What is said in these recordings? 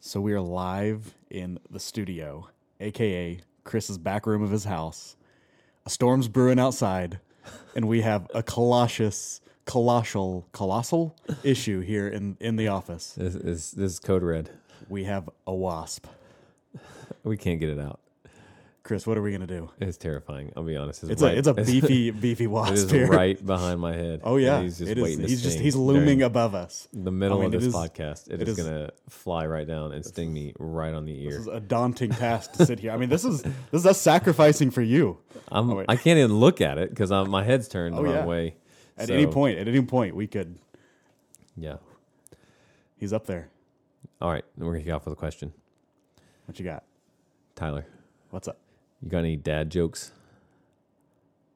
So we are live in the studio, aka Chris's back room of his house. A storm's brewing outside, and we have a colossus, colossal, colossal issue here in in the office. This is this is code red. We have a wasp. We can't get it out. Chris, what are we gonna do? It's terrifying. I'll be honest. It's a it's a beefy beefy It wasp is here. right behind my head. Oh yeah, he's just it is. He's just he's looming above us. the middle I mean, of this is- podcast. it it is, is- gonna fly right down and sting me right on the ear. This is a daunting task to sit here. I mean, this is this is us sacrificing for you. I'm, oh. I can't even look at it because my head's turned Oh, the yeah. wrong way. At So, any point, at any point, we could. Yeah. He's up there. All right. Then we're gonna kick off with a question. What you got? Tyler, What's up? You got any dad jokes?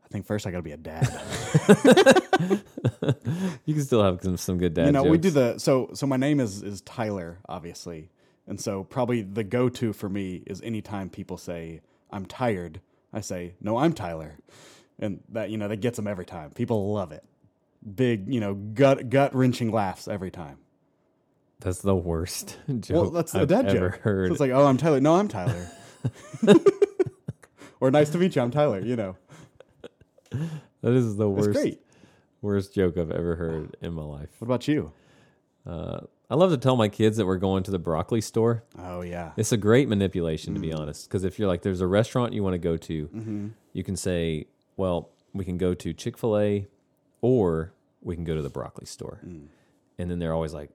I think first I got to be a dad. You can still have some, some good dad you know, jokes. we do the so so. My name is is Tyler, obviously, and so probably the go to for me is anytime people say I'm tired, I say no, I'm Tyler, and that you know that gets them every time. People love it. Big, you know, gut gut wrenching laughs every time. That's the worst joke Well, that's a I've dad ever joke. heard. So it's like, oh, I'm Tyler. No, I'm Tyler. Or nice to meet you. I'm Tyler. You know, that is the it's worst great. worst joke I've ever heard in my life. What about you? Uh, I love to tell my kids that we're going to the broccoli store. Oh yeah, It's a great manipulation, to be honest. Because if you're like, there's a restaurant you want to go to, Mm-hmm. you can say, well, we can go to Chick fil A or we can go to the broccoli store. Mm. And then they're always like,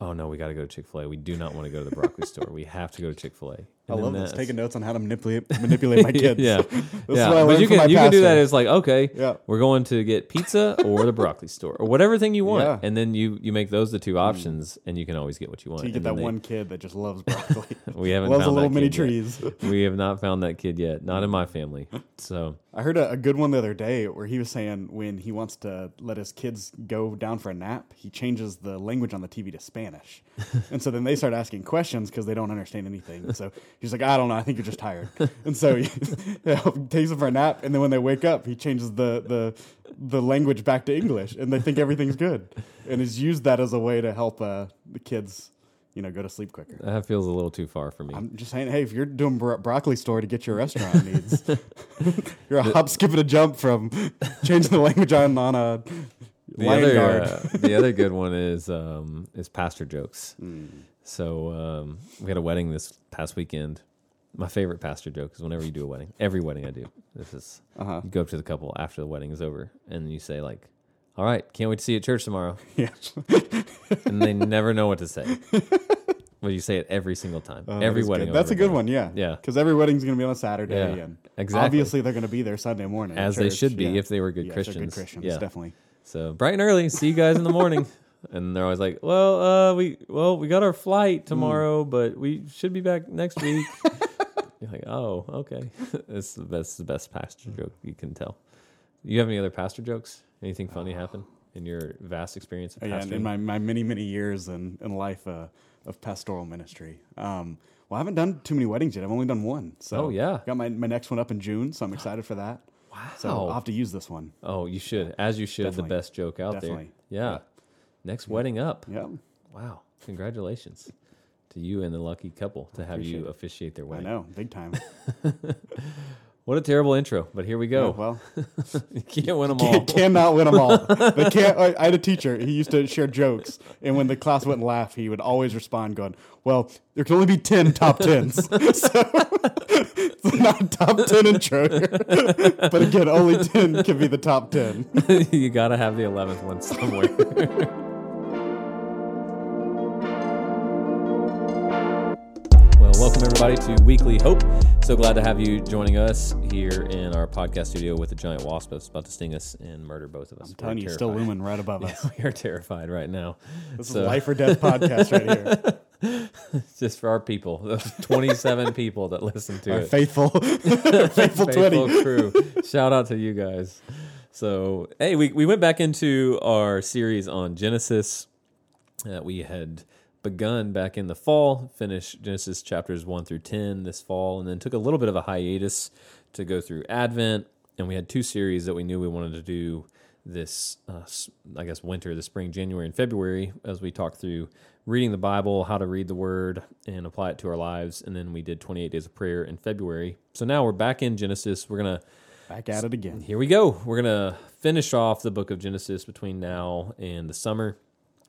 oh no, we got to go to Chick fil A. We do not want to go to the broccoli store. We have to go to Chick fil A. I love this. Taking notes on how to manipulate manipulate my kids. yeah. This is yeah. But you can, my you can do that as like, okay, Yeah. we're going to get pizza or the broccoli store or whatever thing you want. Yeah. And then you, you make those the two mm. options and you can always get what you want. So you get that they- one kid that just loves broccoli. We haven't loves the found little that mini kid yet. trees. we have not found that kid yet. Not in my family. So I heard a, a good one the other day where he was saying when he wants to let his kids go down for a nap, he changes the language on the TV to Spanish. and so then they start asking questions because they don't understand anything. So he's like, I don't know, I think you're just tired. and so he you know, takes them for a nap, and then when they wake up, he changes the the the language back to English, and they think everything's good. And he's used that as a way to help uh, the kids, you know, go to sleep quicker. that feels a little too far for me. I'm just saying, hey, if you're doing bro- broccoli store to get your restaurant needs, you're a hop, skip, and a jump from changing the language on on a the other guard. uh, the other good one is um, is pastor jokes. Hmm. So um, we had a wedding this past weekend. My favorite pastor joke is whenever you do a wedding. Every wedding I do. This is Uh-huh. you go up to the couple after the wedding is over and you say like, "All right, can't wait to see you at church tomorrow," Yeah. and they never know what to say. Well, you say it every single time. Oh, every wedding. That's a good one. Yeah. Yeah. Because every wedding's going to be on a Saturday, Yeah, and exactly. obviously they're going to be there Sunday morning, As they should be Yeah. if they were good Yeah, Christians. Good Christians, Yeah. definitely. So bright and early, see you guys in the morning. and they're always like, "Well, uh, we well we got our Hmm. flight tomorrow, but we should be back next week." You're like, "Oh, okay." it's the best, the best pastor joke you can tell. You have any other pastor jokes? Anything funny happen in your vast experience of Uh, Yeah, in my, my many many years in, in life uh, of pastoral ministry. Um, well, I haven't done too many weddings yet. I've only done one. So Oh, yeah. got my, my next one up in June, so I'm excited for that. wow. So I'll have to use this one. oh, you should, as you should, Definitely. the best joke out Definitely. there. Yeah. Next wedding up. Yeah, Wow. Congratulations to you and the lucky couple to have Appreciate you it. officiate their wedding. I know, big time. What a terrible intro, but here we Yeah, go. well, you can't win them all. Cannot win them all. They can't. I, I had a teacher. He used to share jokes, and when the class wouldn't laugh, he would always respond, going, "Well, there can only be ten top tens, so it's not a top ten intro here. but again, only ten can be the top ten. you gotta have the eleventh one somewhere. Welcome everybody to Weekly Hope. So glad to have you joining us here in our podcast studio with the giant wasp that's about to sting us and murder both of us. I'm telling you, still looming right above us. We are terrified right now. This So- is life or death podcast right here. Just for our people, those 27 people that listen to Our it. faithful, faithful faithful twenty. crew. Shout out to you guys. So, hey, we, we went back into our series on Genesis that we had begun back in the fall, finished Genesis chapters 1 through 10 this fall, and then took a little bit of a hiatus to go through Advent. And we had two series that we knew we wanted to do this, uh, I guess, winter, the spring, January, and February as we talked through reading the Bible, how to read the Word and apply it to our lives, and then we did 28 days of prayer in February. So now we're back in Genesis. We're gonna Back at it again. here we go. We're gonna finish off the book of Genesis between now and the summer.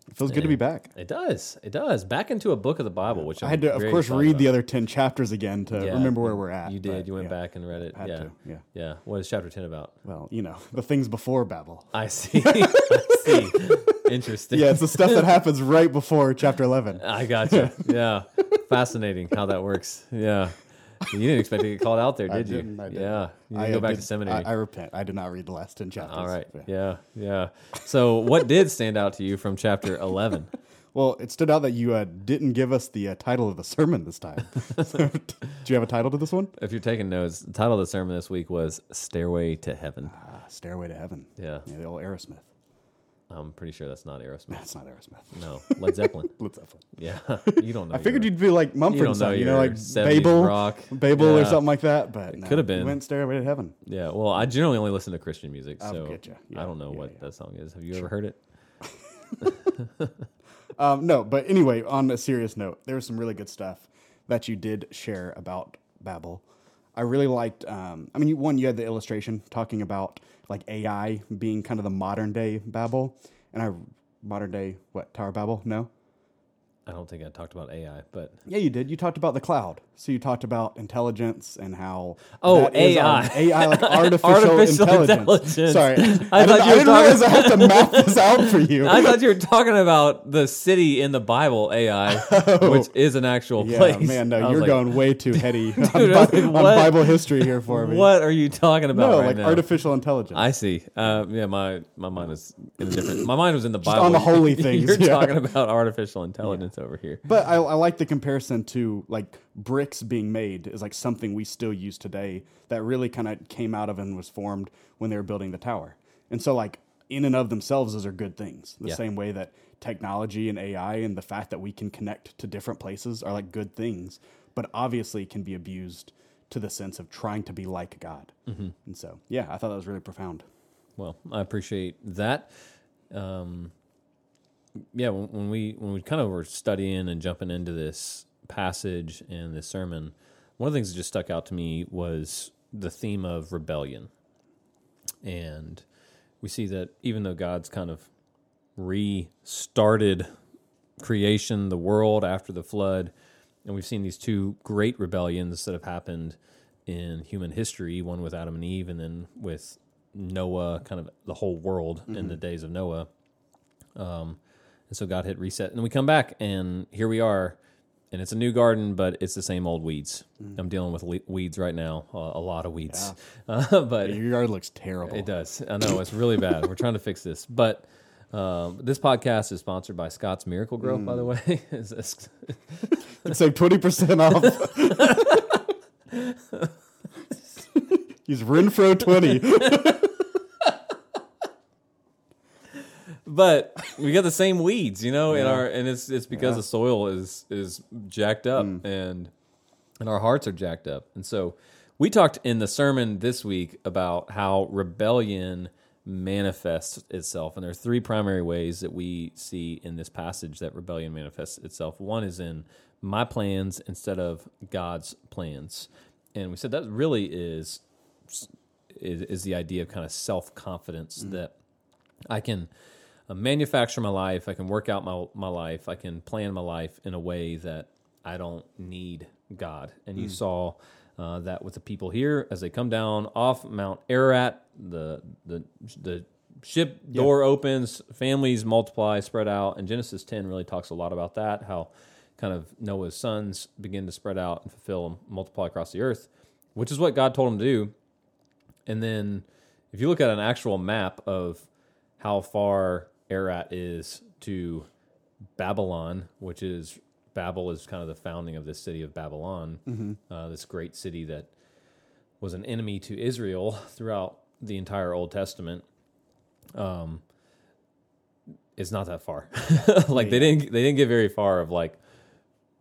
It feels good to be back. It does. It does. Back into a book of the Bible, which I had to, of course, read about. the other 10 chapters again to Yeah, remember where we're at. You did. You went yeah, back and read it. Had yeah. to, yeah. Yeah. What is chapter 10 about? Well, you know, the things before Babel. I see. I see. Interesting. Yeah, it's the stuff that happens right before chapter 11. I gotcha. Yeah. Fascinating how that works. Yeah. You didn't expect to get called out there, did you? didn't, didn't. Yeah. You I go back did- to seminary. I, I repent. I did not read the last 10 chapters. All right. Yeah. Yeah. So, what did stand out to you from chapter 11? Well, it stood out that you uh, didn't give us the uh, title of the sermon this time. do you have a title to this one? If you're taking notes, the title of the sermon this week was Stairway to Heaven. Ah, Stairway to Heaven. Yeah. Yeah, the old Aerosmith. I'm pretty sure that's not Aerosmith. That's not Aerosmith. No. Led Zeppelin. Led Zeppelin. Yeah. You don't know. I figured your- you'd be like Mumford you and don't Son, you know, like Babel, rock. Babel or something like that. But no, could have been. Went Stairway to Heaven. Yeah, well, I generally only listen to Christian music, so ya. I don't know yeah, what yeah. that song is. Have you ever heard it? Um, no, but anyway, on a serious note, there was some really good stuff that you did share about Babel. I really liked. Um, I mean, you, one, you had the illustration talking about like AI being kind of the modern day Babel, and I modern day what Tower Babel? No, I don't think I talked about AI, but yeah, you did. You talked about the cloud. So you talked about intelligence and how Oh, is AI. AI like artificial, Artificial intelligence. intelligence. Sorry, I I, thought didn't, you I were didn't realize I have to map this out for you. I thought you were talking about the city in the Bible AI, which is an actual Oh. yeah, place. man, no, you're like, going way too heady on, I was Bi- like, on? Bible history here for me. What are you talking about No, right like now? artificial intelligence. I see. Uh, yeah, my my mind was in a different. My mind was in the Just Bible. on the holy things, You're yeah. talking about artificial intelligence over here. But I, I like the comparison to like bricks being made is like something we still use today that really kind of came out of and was formed when they were building the tower. And so like in and of themselves, those are good things. The Yeah. same way that technology and AI and the fact that we can connect to different places are like good things, but obviously can be abused to the sense of trying to be like God. Mm-hmm. And so, yeah, I thought that was really profound. Well, I appreciate that. Um, yeah, when, when we when we kind of were studying and jumping into this passage and this sermon, one of the things that just stuck out to me was the theme of rebellion, and we see that even though God's kind of restarted creation, the world after the flood, and we've seen these two great rebellions that have happened in human history one with Adam and Eve, and then with Noah, kind of the whole world in the days of Noah. Um, and so God hit reset, and we come back, and here we are, and it's a new garden, but it's the same old weeds. I'm dealing with le- weeds right now, uh, a lot of weeds, uh, but Your yard looks terrible. it does. I know it's really bad. We're trying to fix this, but. Um, this podcast is sponsored by Scotts Miracle-Gro, by the way. Is It's like 20% off. He's Renfro 20. But we got the same weeds, you know, in our and it's it's because the soil is is jacked up Mm. and and our hearts are jacked up. And so we talked in the sermon this week about how rebellion manifests itself and there are three primary ways that we see in this passage that rebellion manifests itself. One is in my plans instead of God's plans. And we said that really is is, is the idea of kind of self-confidence that I can manufacture my life. I can work out my my life. I can plan my life in a way that I don't need God. And you saw uh, that with the people here as they come down off Mount Ararat. The the the ship door opens, families multiply, spread out. And Genesis ten really talks a lot about that. How kind of Noah's sons begin to spread out and fulfill and multiply across the earth, which is what God told him to do. And then if you look at an actual map of how far Ararat is to Babylon, which is Babel is kind of the founding of this city of Babylon, uh, this great city that was an enemy to Israel throughout the entire Old Testament. Um, it's not that far. like they didn't they didn't get very far of like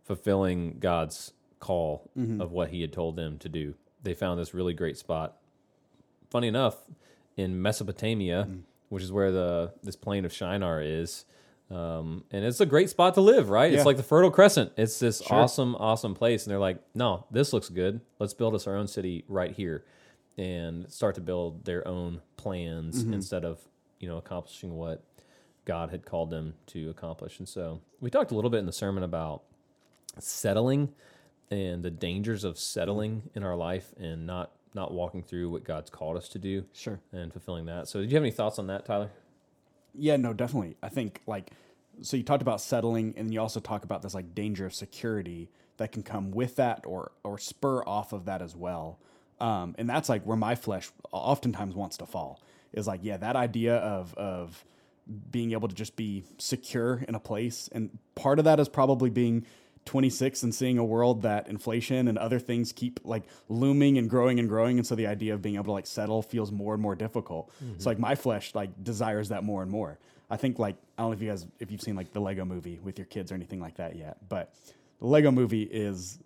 fulfilling God's call of what He had told them to do. They found this really great spot. Funny enough, in Mesopotamia, which is where the this plain of Shinar is, Um, and it's a great spot to live, right? Yeah. It's like the Fertile Crescent. It's this awesome, awesome place. And they're like, no, this looks good. Let's build us our own city right here and start to build their own plans Mm-hmm. instead of, you know, accomplishing what God had called them to accomplish. And so we talked a little bit in the sermon about settling and the dangers of settling in our life and not not walking through what God's called us to do Sure. and fulfilling that. So did you have any thoughts on that, Tyler? Yeah, no, definitely. I think like so you talked about settling and you also talk about this like danger of security that can come with that or or spur off of that as well. Um, and that's like where my flesh oftentimes wants to fall is like, yeah, that idea of of being able to just be secure in a place. And part of that is probably being 26 and seeing a world that inflation and other things keep like looming and growing and growing. And so the idea of being able to like settle feels more and more difficult. So like my flesh like desires that more and more. I think like, I don't know if you guys, if you've seen like the Lego movie with your kids or anything like that yet, but the Lego movie is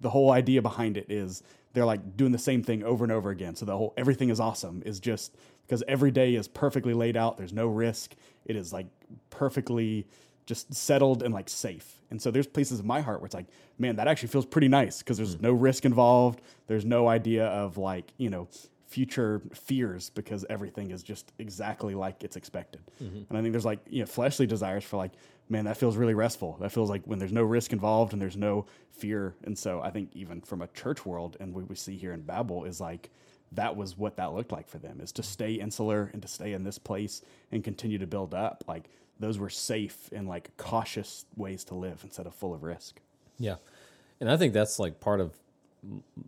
the whole idea behind it is they're like doing the same thing over and over again. So the whole everything is awesome is just because every day is perfectly laid out. There's no risk. It is like perfectly just settled and like safe. And so there's places in my heart where it's like, man, that actually feels pretty nice because there's hmm. no risk involved. There's no idea of like, you know, future fears because everything is just exactly like it's expected. Mm-hmm. And I think there's like, you know, fleshly desires for like, man, that feels really restful. That feels like when there's no risk involved and there's no fear. And so I think even from a church world and what we see here in Babel is like, that was what that looked like for them is to hmm. stay insular and to stay in this place and continue to build up. Like those were safe and like cautious ways to live instead of full of risk. Yeah. And I think that's like part of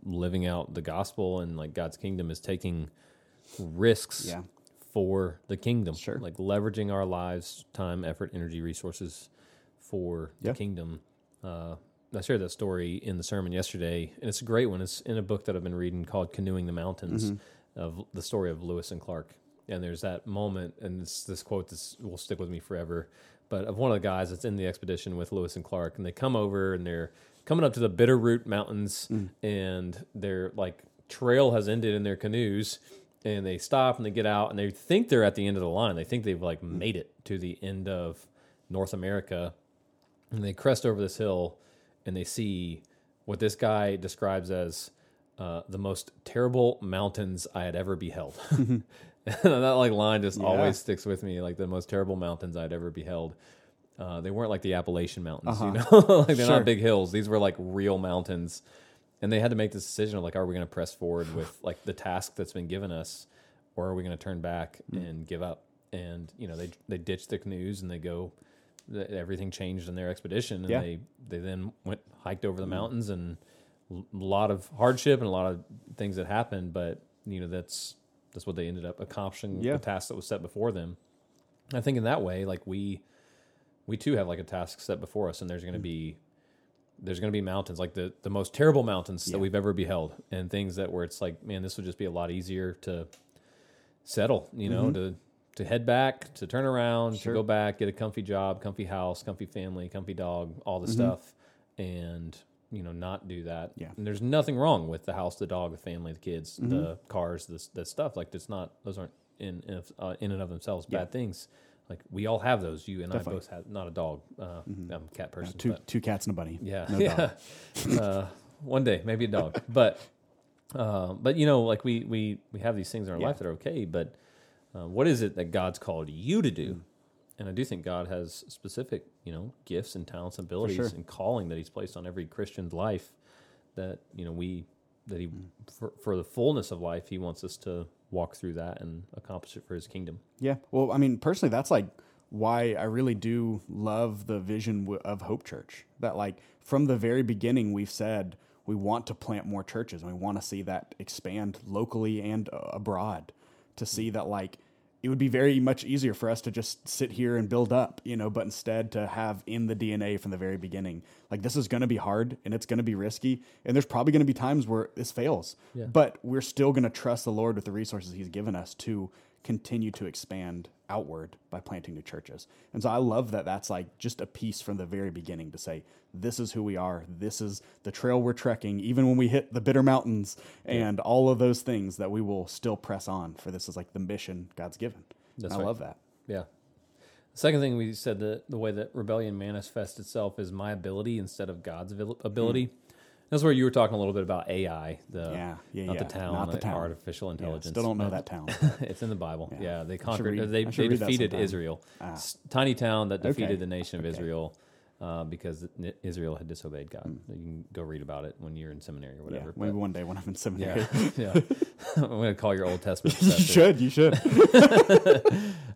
living out the gospel and like God's kingdom is taking risks Yeah. for the kingdom. Sure. Like leveraging our lives, time, effort, energy, resources for Yeah. the kingdom. Uh, I shared that story in the sermon yesterday, and it's a great one. It's in a book that I've been reading called Canoeing the Mountains of the story of Lewis and Clark. And there's that moment, and this, this quote this will stick with me forever, but of one of the guys that's in the expedition with Lewis and Clark, and they come over and they're coming up to the Bitterroot Mountains, mm. and their like trail has ended in their canoes, and they stop and they get out, and they think they're at the end of the line. They think they've like mm. made it to the end of North America, and they crest over this hill and they see what this guy describes as uh, the most terrible mountains I had ever beheld. Mm-hmm. that like line just Yeah. always sticks with me, like the most terrible mountains I'd ever beheld. Uh, they weren't like the Appalachian Mountains, you uh-huh. know, like they're Sure. not big hills. These were like real mountains, and they had to make this decision of like, are we going to press forward with like the task that's been given us, or are we going to turn back mm. and give up? And you know, they they ditch the canoes and they go everything changed in their expedition, and Yeah. they they then went hiked over the mm. mountains and a lot of hardship and a lot of things that happened, but you know that's that's what they ended up accomplishing Yeah. the task that was set before them. I think in that way, like we we too have like a task set before us, and there's going to mm. be there's going to be mountains like the the most terrible mountains that we've ever beheld, and things that where it's like, man, this would just be a lot easier to settle, you know, mm-hmm. to to head back, to turn around, Sure. to go back, get a comfy job, comfy house, comfy family, comfy dog, all the mm-hmm. stuff, and you know, not do that. Yeah. And there's nothing wrong with the house, the dog, the family, the kids, the cars, this that stuff. Like it's not; those aren't in in, uh, in and of themselves Yeah. bad things. Like we all have those. You and Definitely. I both have not a dog. Uh, I'm a cat person. Two but- two cats and a bunny. yeah, No yeah. dog. uh, one day, maybe a dog, but uh, but you know, like we we we have these things in our Yeah. life that are okay. But uh, what is it that God's called you to do? And I do think God has specific, you know, gifts and talents, and abilities, sure. and calling that He's placed on every Christian's life. That you know we that He for, for the fullness of life, He wants us to walk through that and accomplish it for His kingdom. Yeah. Well, I mean, personally, that's like why I really do love the vision of Hope Church. That, like, from the very beginning, we've said we want to plant more churches and we want to see that expand locally and uh, abroad. To see that, like, it would be very much easier for us to just sit here and build up, you know, but instead to have in the DNA from the very beginning, like, this is going to be hard and it's going to be risky. And there's probably going to be times where this fails, Yeah. but we're still going to trust the Lord with the resources He's given us to continue to expand outward by planting new churches. And so I love that that's like just a piece from the very beginning to say, this is who we are. This is the trail we're trekking, even when we hit the bitter mountains and all of those things that we will still press on for this is like the mission God's given. That's and I right. love that. Yeah. The Second thing we said that the way that rebellion manifests itself is my ability instead of God's abil- ability. Mm. That's where you were talking a little bit about AI, the Mm. Yeah, yeah, not yeah. the town, Not the town. artificial Yeah, intelligence. still don't know that town. it's in the Bible. Yeah, Yeah. they conquered. read- they they defeated. Israel. Ah. Tiny town that defeated Okay. the nation of Okay. Israel uh, because Israel had disobeyed God. You can go read about it when you're in seminary or Hmm. yeah, whatever. maybe one day when I'm in seminary. yeah, yeah. I'm going to call your Old Testament. you should. You should.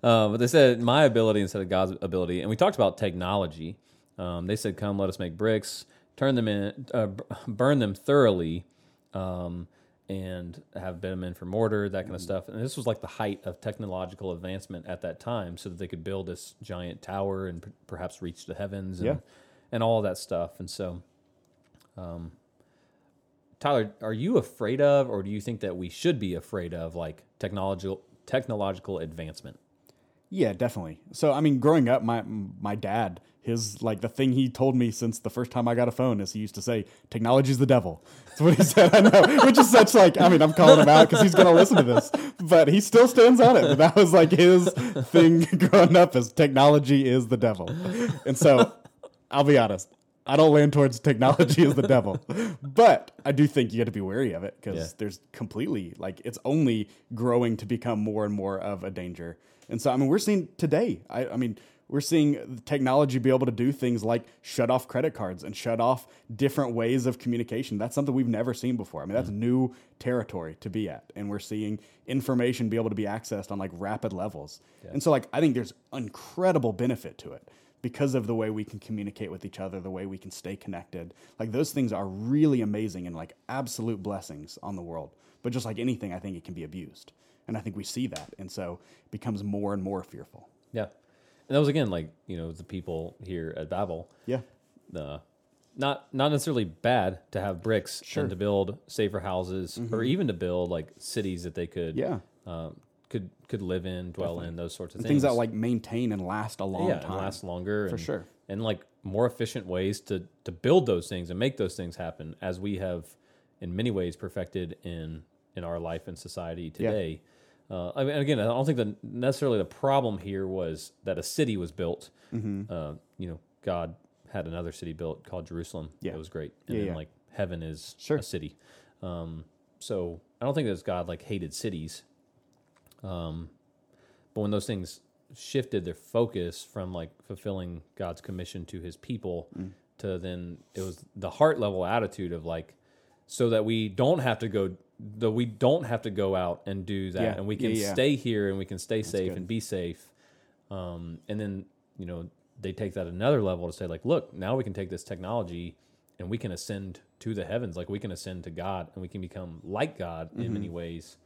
Uh, but they said my ability instead of God's ability, and we talked about technology. Um, they said, "Come, let us make bricks, turn them in, uh, burn them thoroughly, um, and have bitumen for mortar, that kind of stuff." And this was like the height of technological advancement at that time, so that they could build this giant tower and p- perhaps reach the heavens and Yeah. and all that stuff. And so, um, Tyler, are you afraid of, or do you think that we should be afraid of, like technological technological advancement? Yeah, definitely. So, I mean, growing up, my my dad, his like the thing he told me since the first time I got a phone is he used to say, "Technology's the devil." That's what he said. I know, which is such like I mean, I'm calling him out because he's gonna listen to this, but he still stands on it. But that was like his thing growing up is technology is the devil, and so I'll be honest. I don't land towards technology as the devil, but I do think you got to be wary of it because Yeah. there's completely like it's only growing to become more and more of a danger. And so, I mean, we're seeing today, I, I mean, we're seeing technology be able to do things like shut off credit cards and shut off different ways of communication. That's something we've never seen before. I mean, that's mm-hmm. new territory to be at. And we're seeing information be able to be accessed on like rapid levels. And so, like, I think there's incredible benefit to it because of the way we can communicate with each other, the way we can stay connected. Like those things are really amazing and like absolute blessings on the world. But just like anything, I think it can be abused. And I think we see that. And so it becomes more and more fearful. Yeah, and that was again like you know the people here at Babel. Yeah. Uh, not not necessarily bad to have bricks Sure. Mm-hmm. and to build safer houses or even to build like cities that they could Yeah. um, could could live in, dwell in, those sorts of And things. things that like maintain and last a long yeah, time. and last longer For and, sure. and like more efficient ways to to build those things and make those things happen as we have in many ways perfected in in our life and society today. Uh, I mean, again, I don't think that necessarily the problem here was that a city was built. Mm-hmm. Uh, you know, God had another city built called Jerusalem. Yeah. it was great, and Yeah, then yeah. like heaven is Sure. a city. Um, so I don't think that God like hated cities. Um, but when those things shifted their focus from like fulfilling God's commission to his people Mm. to then it was the heart level attitude of like so that we don't have to go that we don't have to go out and do that Yeah. and we can Yeah, yeah. stay here and we can stay safe good. and be safe um, and then you know they take that another level to say like look now we can take this technology and we can ascend to the heavens like we can ascend to god and we can become like god in many Mm-hmm. ways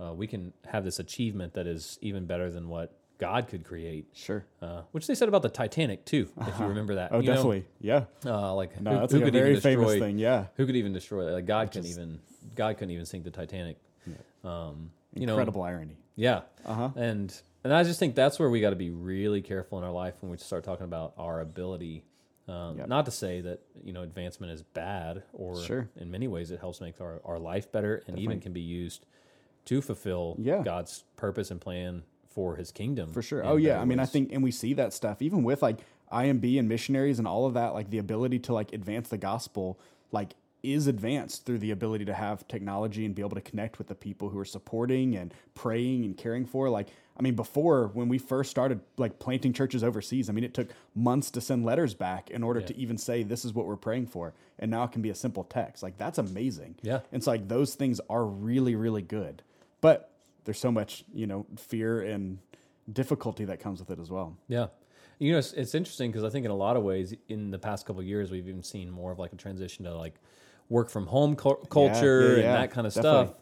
uh, we can have this achievement that is even better than what god could create Sure. uh, which they said about the titanic too if you remember that Oh, You know, definitely. yeah. uh, like No, who, that's who like a could even very famous thing. Yeah. who could even destroy that like god is- even god couldn't even sink the titanic um, you know Incredible irony. yeah. Uh-huh. And and I just think that's where we got to be really careful in our life when we start talking about our ability. Um, Yep. Not to say that you know advancement is bad, or Sure. in many ways it helps make our, our life better, and even can be used to fulfill Yeah. God's purpose and plan for His kingdom. For sure. Oh yeah. I mean, I think, and we see that stuff even with like IMB and missionaries and all of that. Like the ability to like advance the gospel, like is advanced through the ability to have technology and be able to connect with the people who are supporting and praying and caring for. Like, I mean, before when we first started like planting churches overseas, I mean, it took months to send letters back in order to even say this is what we're praying for, and now it can be a simple text. Like that's amazing. Yeah. It's like those things are really, really good, but there's so much you know fear and difficulty that comes with it as well. Yeah. You know, it's, it's interesting because I think in a lot of ways, in the past couple of years, we've even seen more of like a transition to like work from home cul- culture yeah, and yeah, that kind of definitely. stuff.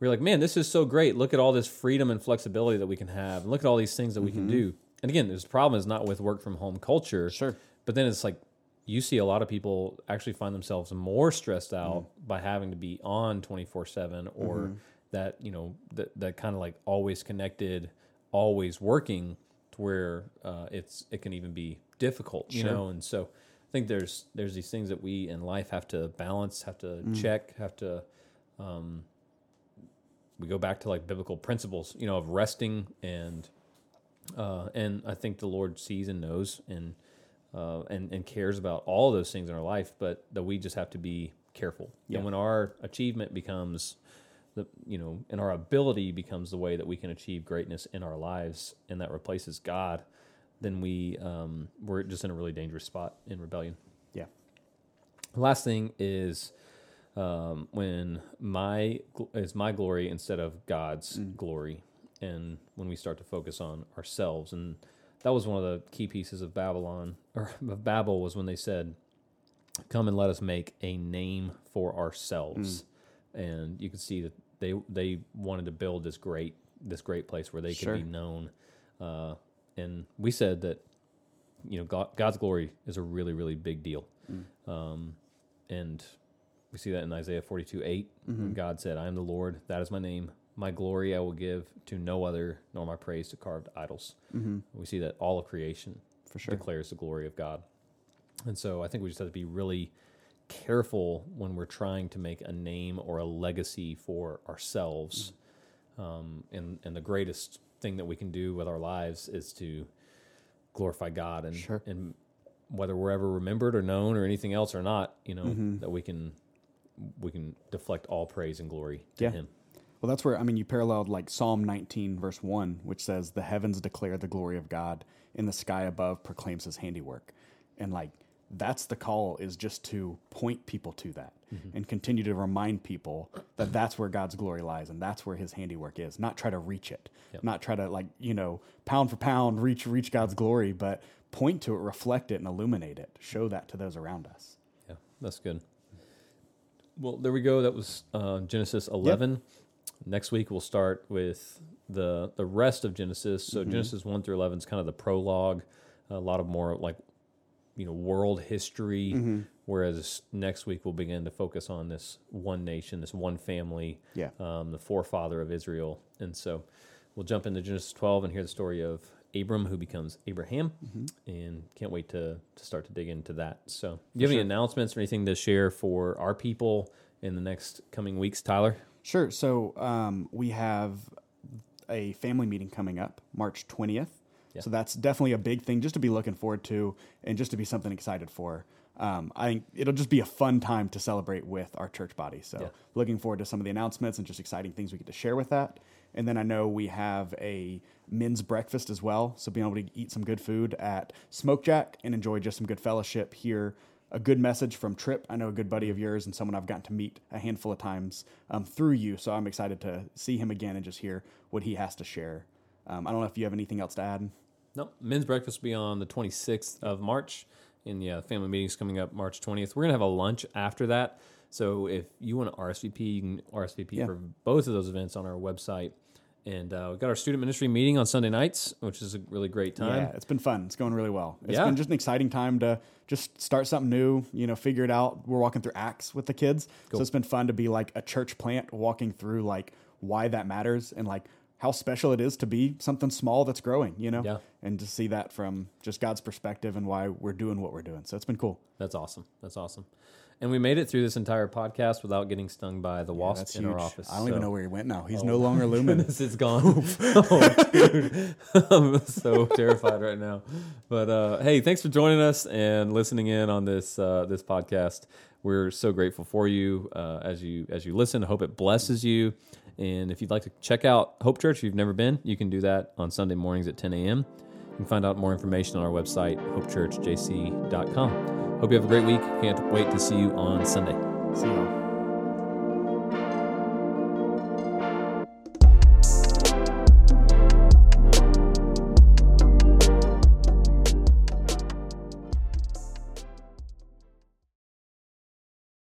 We're like, man, this is so great. Look at all this freedom and flexibility that we can have. And look at all these things that we can do. And again, this problem is not with work from home culture. Mm-hmm. Sure. But then it's like you see a lot of people actually find themselves more stressed out Mm. by having to be on 24 7 or Mm-hmm. that, you know, that, that kind of like always connected, always working to where uh, it's it can even be difficult, you Sure. know. And so I think there's there's these things that we in life have to balance, have to Mm. check, have to um, we go back to like biblical principles, you know, of resting and Uh, and I think the Lord sees and knows and uh, and and cares about all those things in our life, but that we just have to be careful. Yeah. And when our achievement becomes the you know, and our ability becomes the way that we can achieve greatness in our lives, and that replaces God, then we um, we're just in a really dangerous spot in rebellion. Yeah. Last thing is um, when my is my glory instead of God's glory, and when we start to focus on ourselves, and that was one of the key pieces of Babylon or of Babel was when they said, "Come and let us make a name for ourselves," and you can see that they they wanted to build this great this great place where they Sure. could be known, uh, and we said that you know God, God's glory is a really really big deal. Um, and we see that in Isaiah 42 8. when God said, I am the Lord, that is my name. My glory I will give to no other, nor my praise to carved idols. We see that all of creation For sure. declares the glory of God. And so I think we just have to be really careful when we're trying to make a name or a legacy for ourselves. Um, and, and the greatest thing that we can do with our lives is to glorify God and, Sure. and whether we're ever remembered or known or anything else or not, you know, Mm-hmm. that we can we can deflect all praise and glory to Yeah. him. Well, that's where I mean you paralleled like Psalm 19 verse 1, which says the heavens declare the glory of God, and the sky above proclaims his handiwork. And like that's the call is just to point people to that and continue to remind people that that's where God's glory lies and that's where his handiwork is. Not try to reach it. Yep. Not try to like, you know, pound for pound reach reach God's glory, but point to it, reflect it and illuminate it. Show that to those around us. Yeah, that's good. Well, there we go. That was uh, Genesis 11. Next week we'll start with the the rest of Genesis. So Genesis 1 through 11 is kind of the prologue. A lot of more like you know world history. Whereas next week we'll begin to focus on this one nation, this one family, Yeah. um, the forefather of Israel. And so we'll jump into Genesis 12 and hear the story of Abram, who becomes Abraham, and can't wait to, to start to dig into that. So, do you have any announcements or anything to share for our people in the next coming weeks, Tyler? Sure. So um, we have a family meeting coming up March 20th. Yeah. So that's definitely a big thing just to be looking forward to and just to be something excited for. Um, I think it'll just be a fun time to celebrate with our church body. So Yeah. looking forward to some of the announcements and just exciting things we get to share with that. And then I know we have a men's breakfast as well. So being able to eat some good food at Smoke Jack and enjoy just some good fellowship, here. a good message from Trip. I know a good buddy of yours and someone I've gotten to meet a handful of times um, through you. So I'm excited to see him again and just hear what he has to share. Um, I don't know if you have anything else to add. No, men's breakfast will be on the 26th of March. And yeah, family meeting's coming up March 20th. We're going to have a lunch after that. So if you want to RSVP, you can RSVP Yeah. for both of those events on our website. And uh, we've got our student ministry meeting on Sunday nights, which is a really great time. Yeah, it's been fun. It's going really well. It's Yeah. been just an exciting time to just start something new, you know, figure it out. We're walking through Acts with the kids. Cool. So it's been fun to be like a church plant walking through like why that matters and like how special it is to be something small that's growing, you know? Yeah. And to see that from just God's perspective and why we're doing what we're doing. So it's been cool. That's awesome. That's awesome. And we made it through this entire podcast without getting stung by the wasp That's in huge. our office. I don't So- even know where he went now. He's no longer luminous. It's gone. oh, dude. I'm so terrified right now. But uh, hey, thanks for joining us and listening in on this uh, this podcast. We're so grateful for you uh, as you as you listen. I hope it blesses you. And if you'd like to check out Hope Church, if you've never been, you can do that on Sunday mornings at 10 a.m. You can find out more information on our website, hopechurchjc.com. Hope you have a great week. Can't wait to see you on Sunday. See y'all.